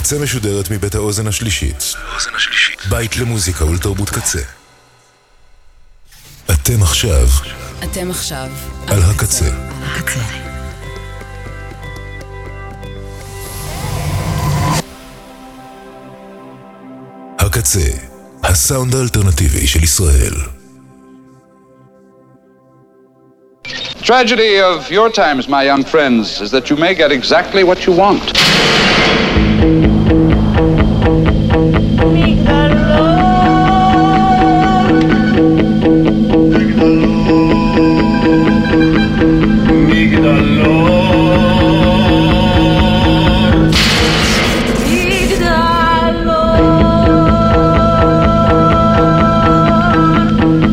הקצה משודרת מבית האוזן השלישית. בית למוזיקה ולתרבות קצה. אתם עכשיו אתם עכשיו על הקצה. הקצה. הקצה, הסאונד האלטרנטיבי של ישראל. Tragedy of your times, my young friends, is that you may get exactly what you want.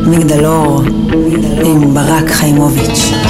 מגדלור עם ברק חיימוביץ'.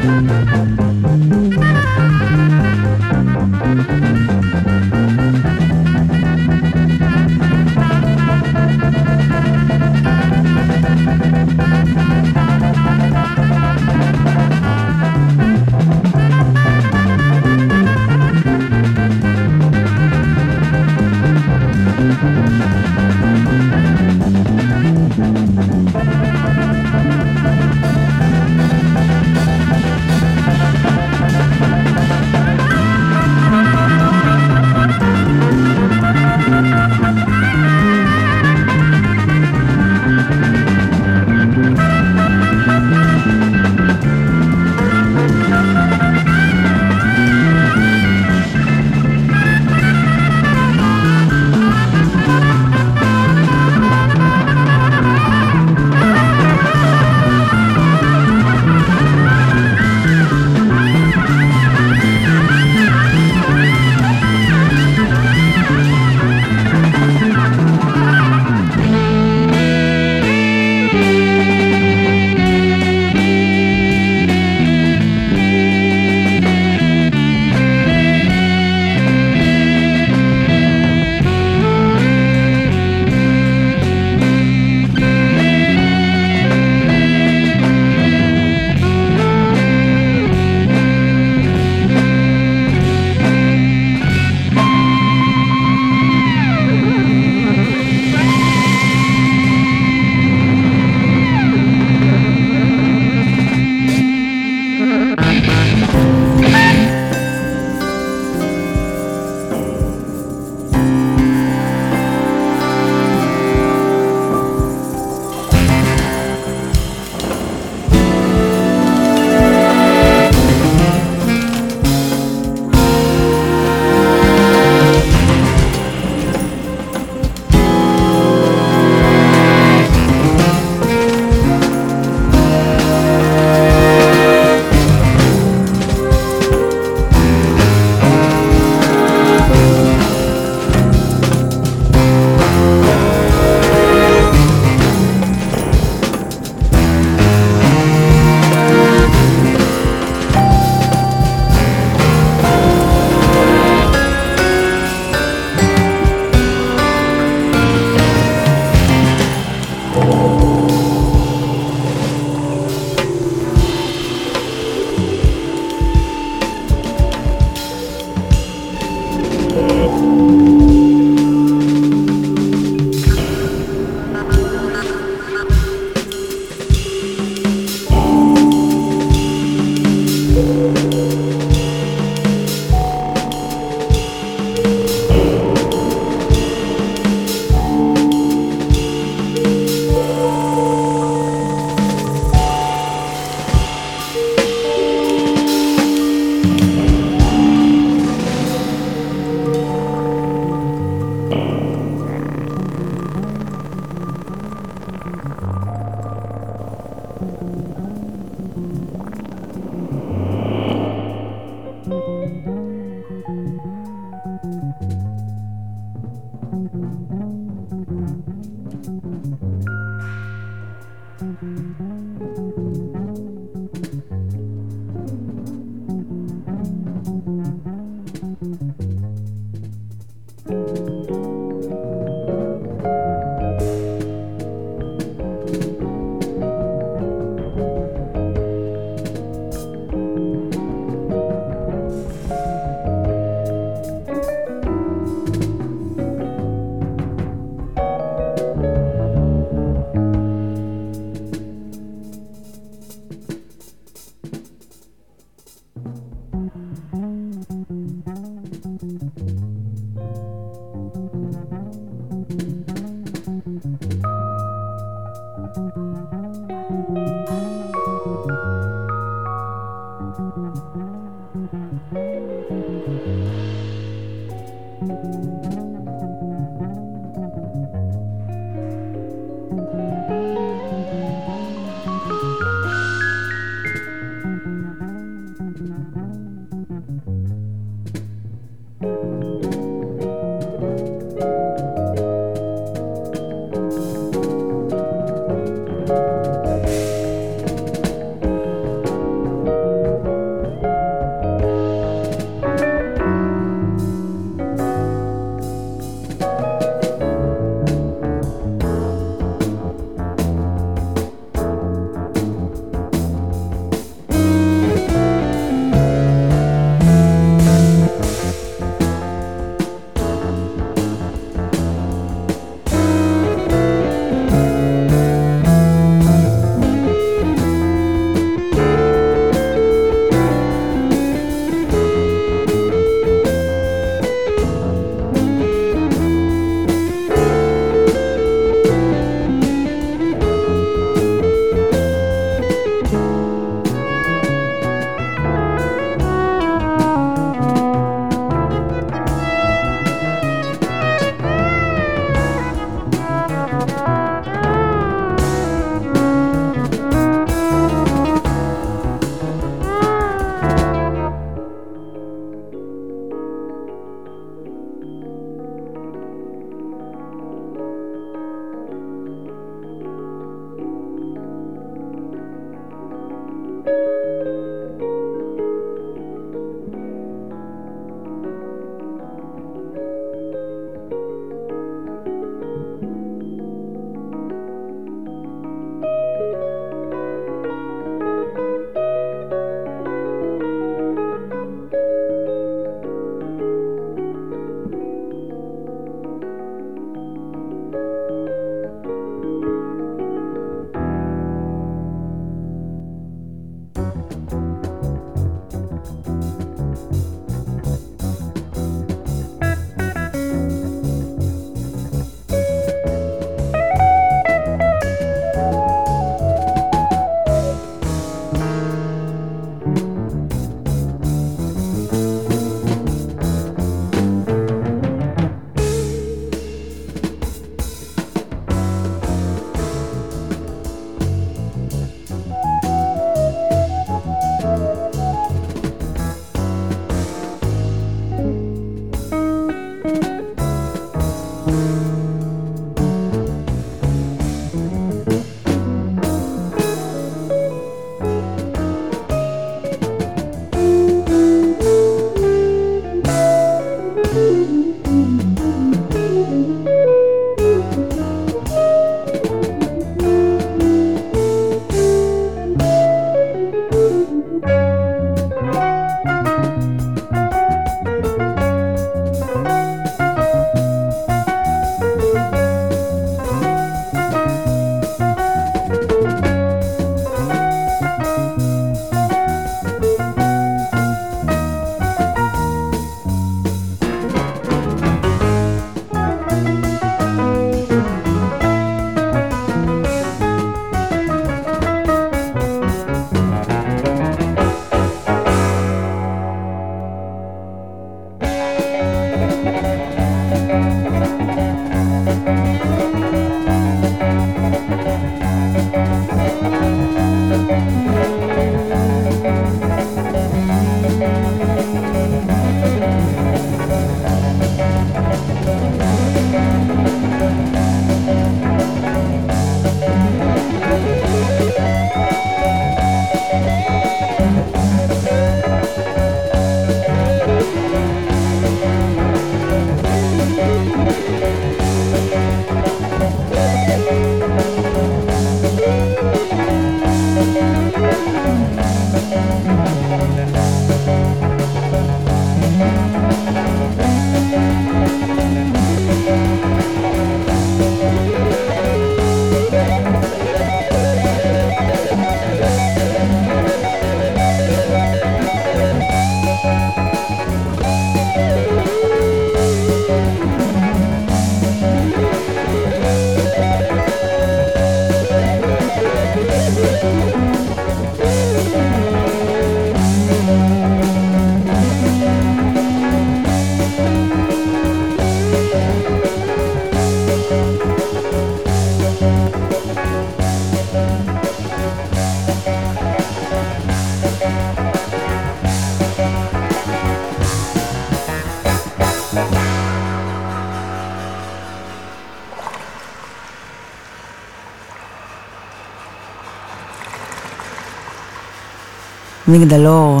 מגדלור.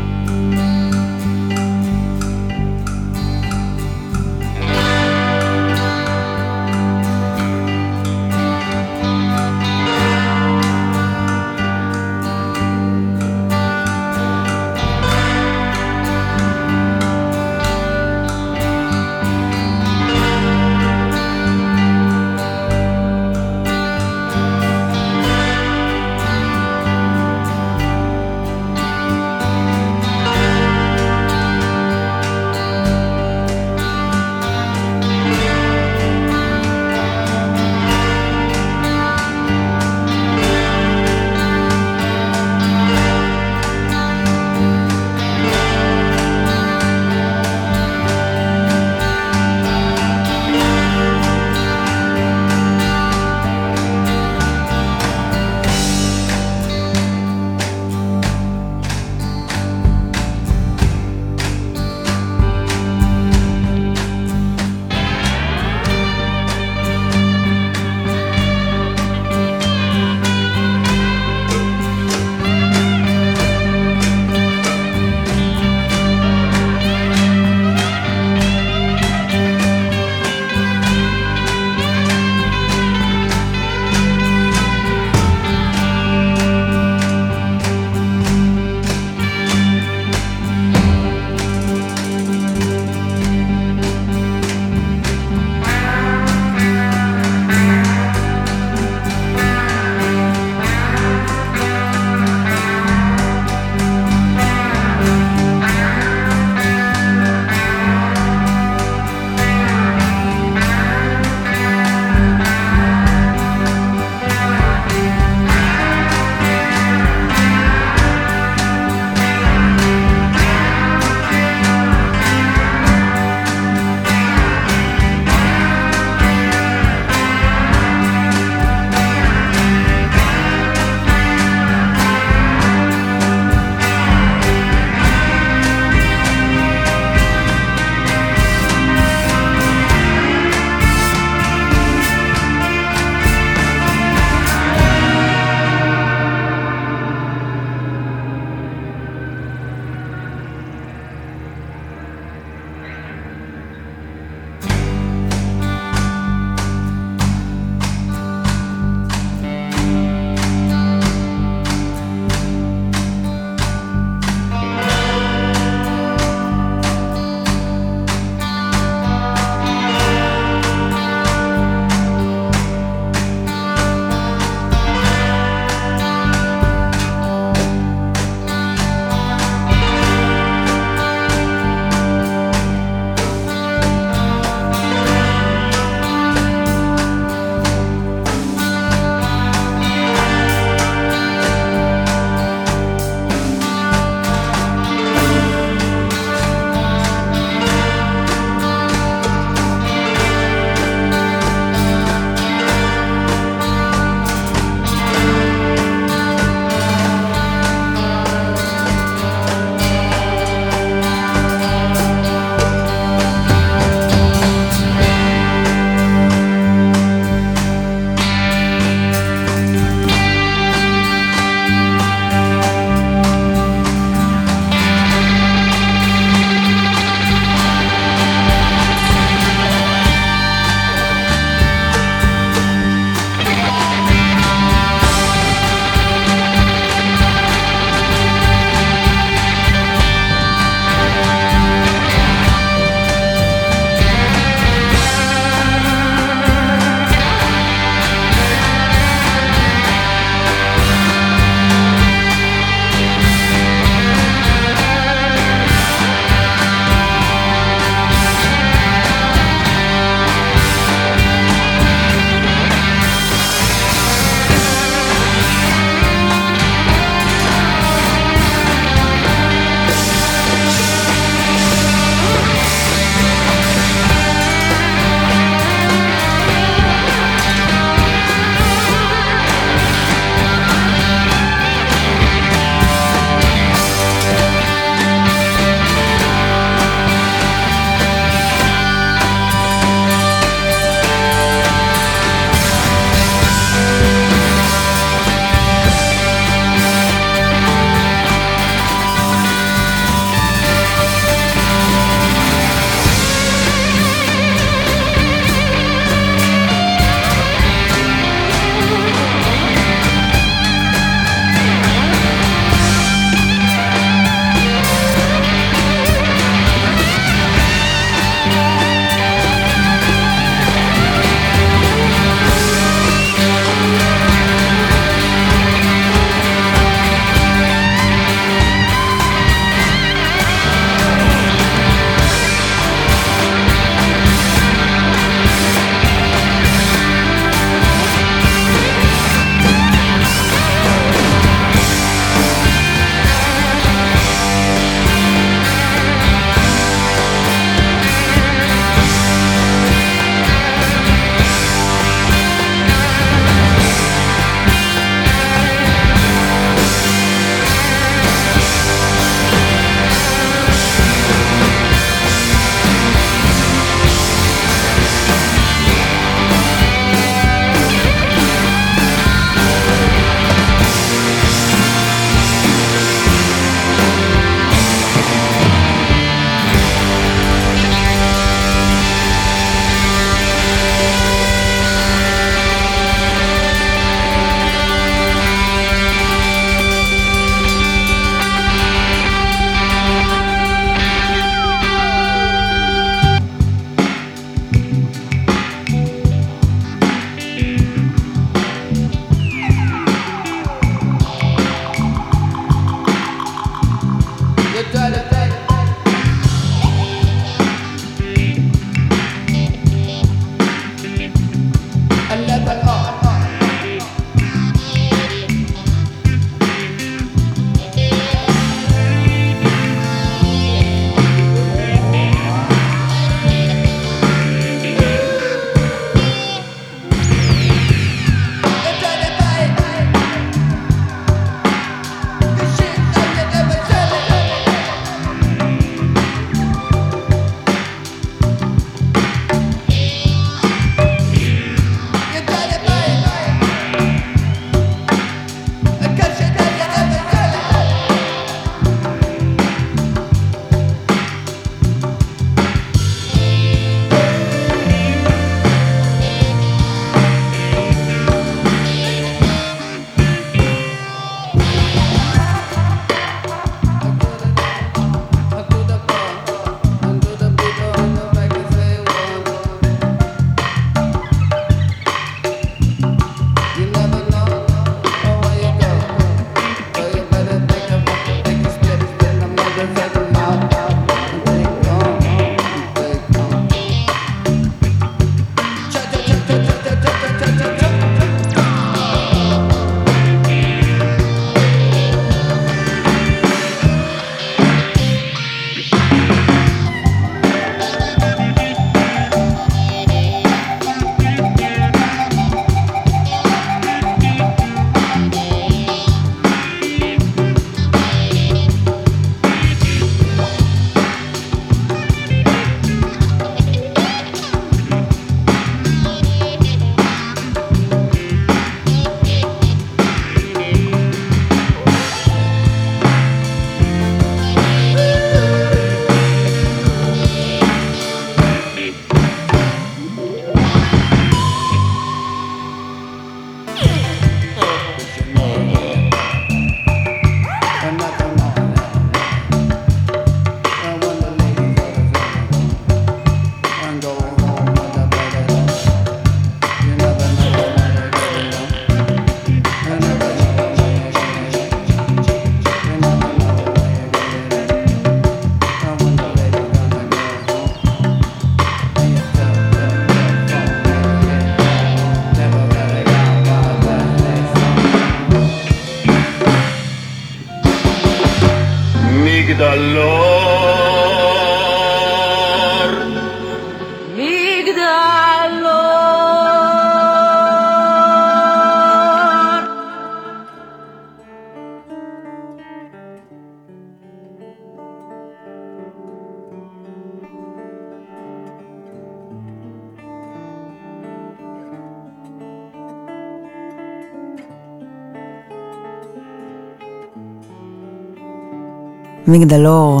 מגדלור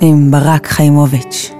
עם ברק חיימוביץ'.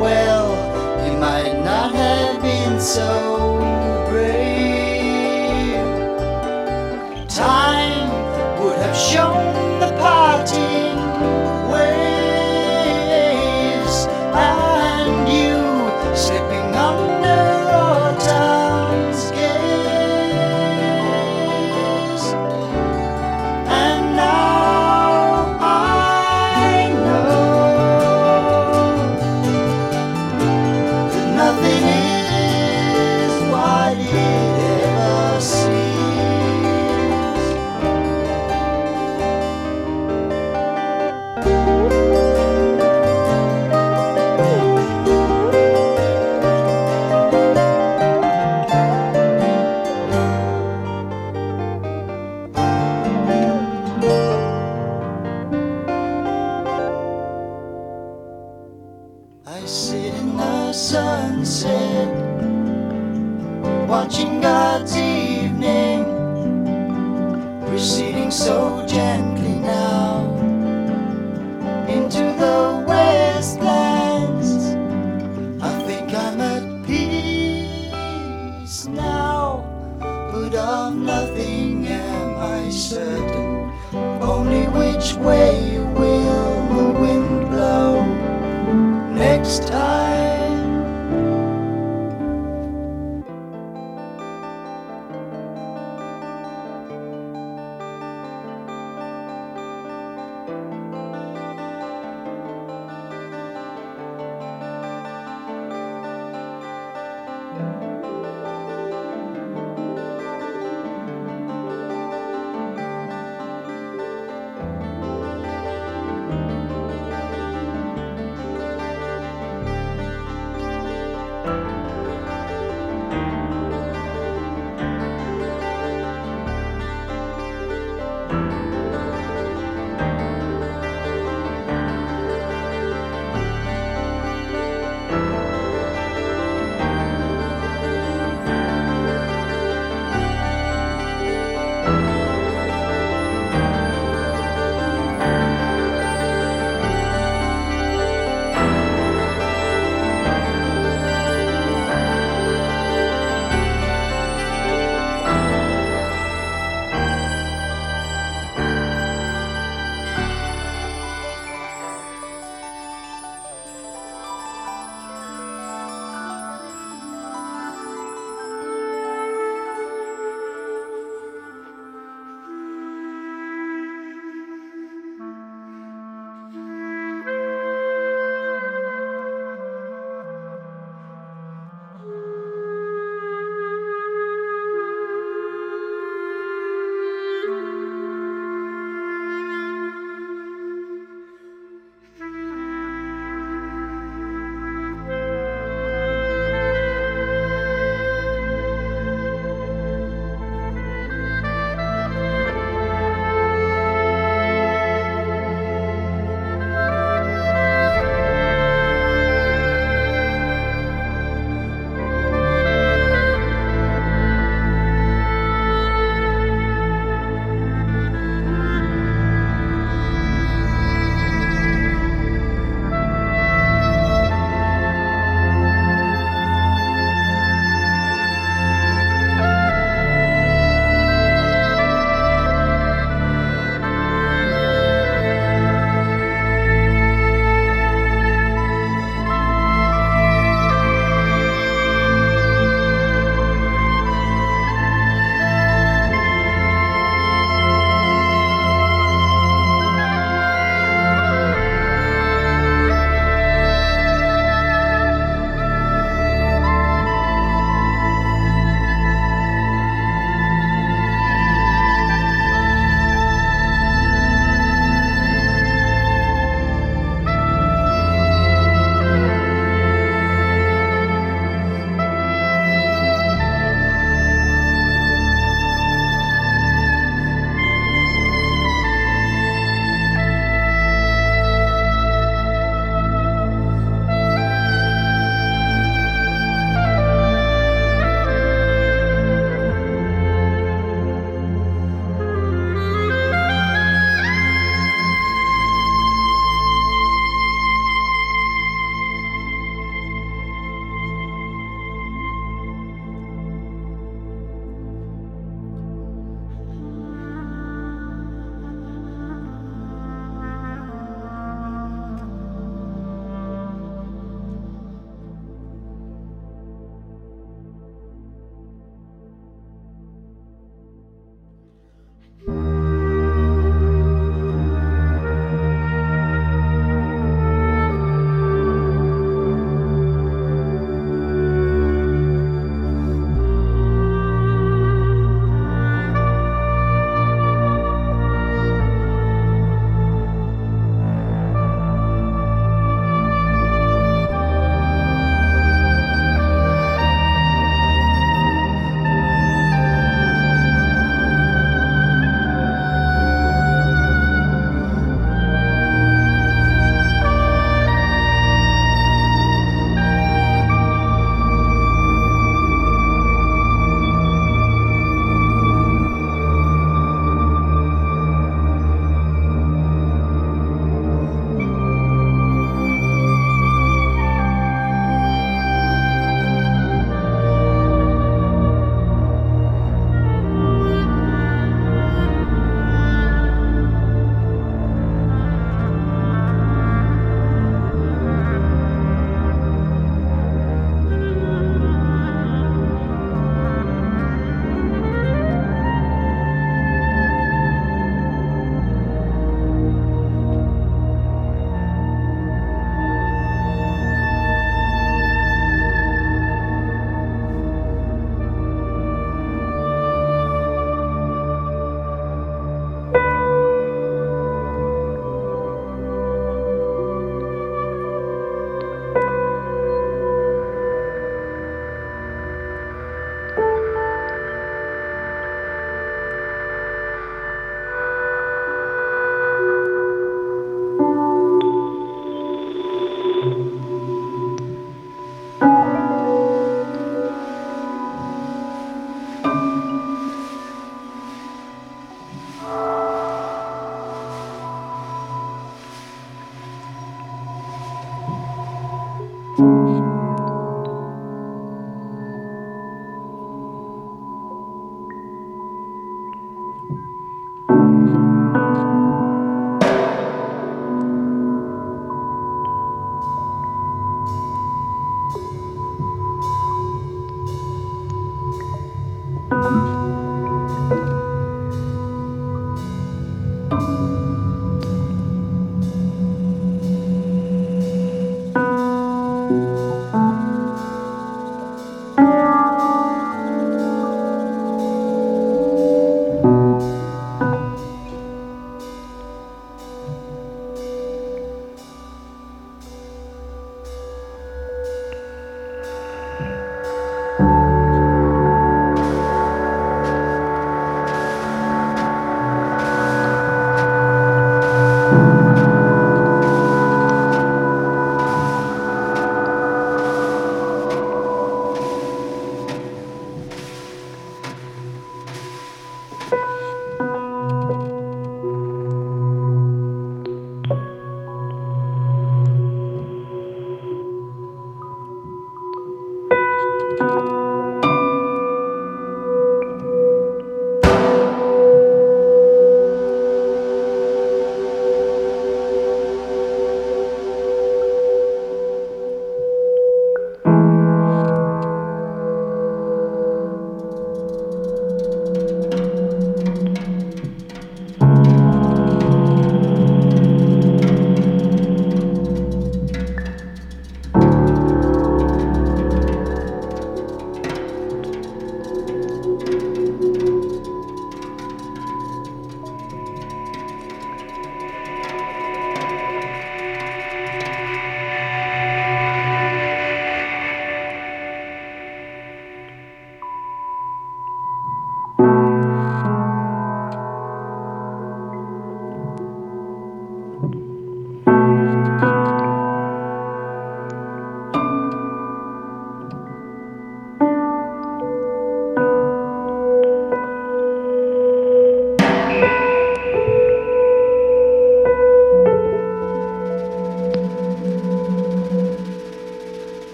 Well, you might not have been so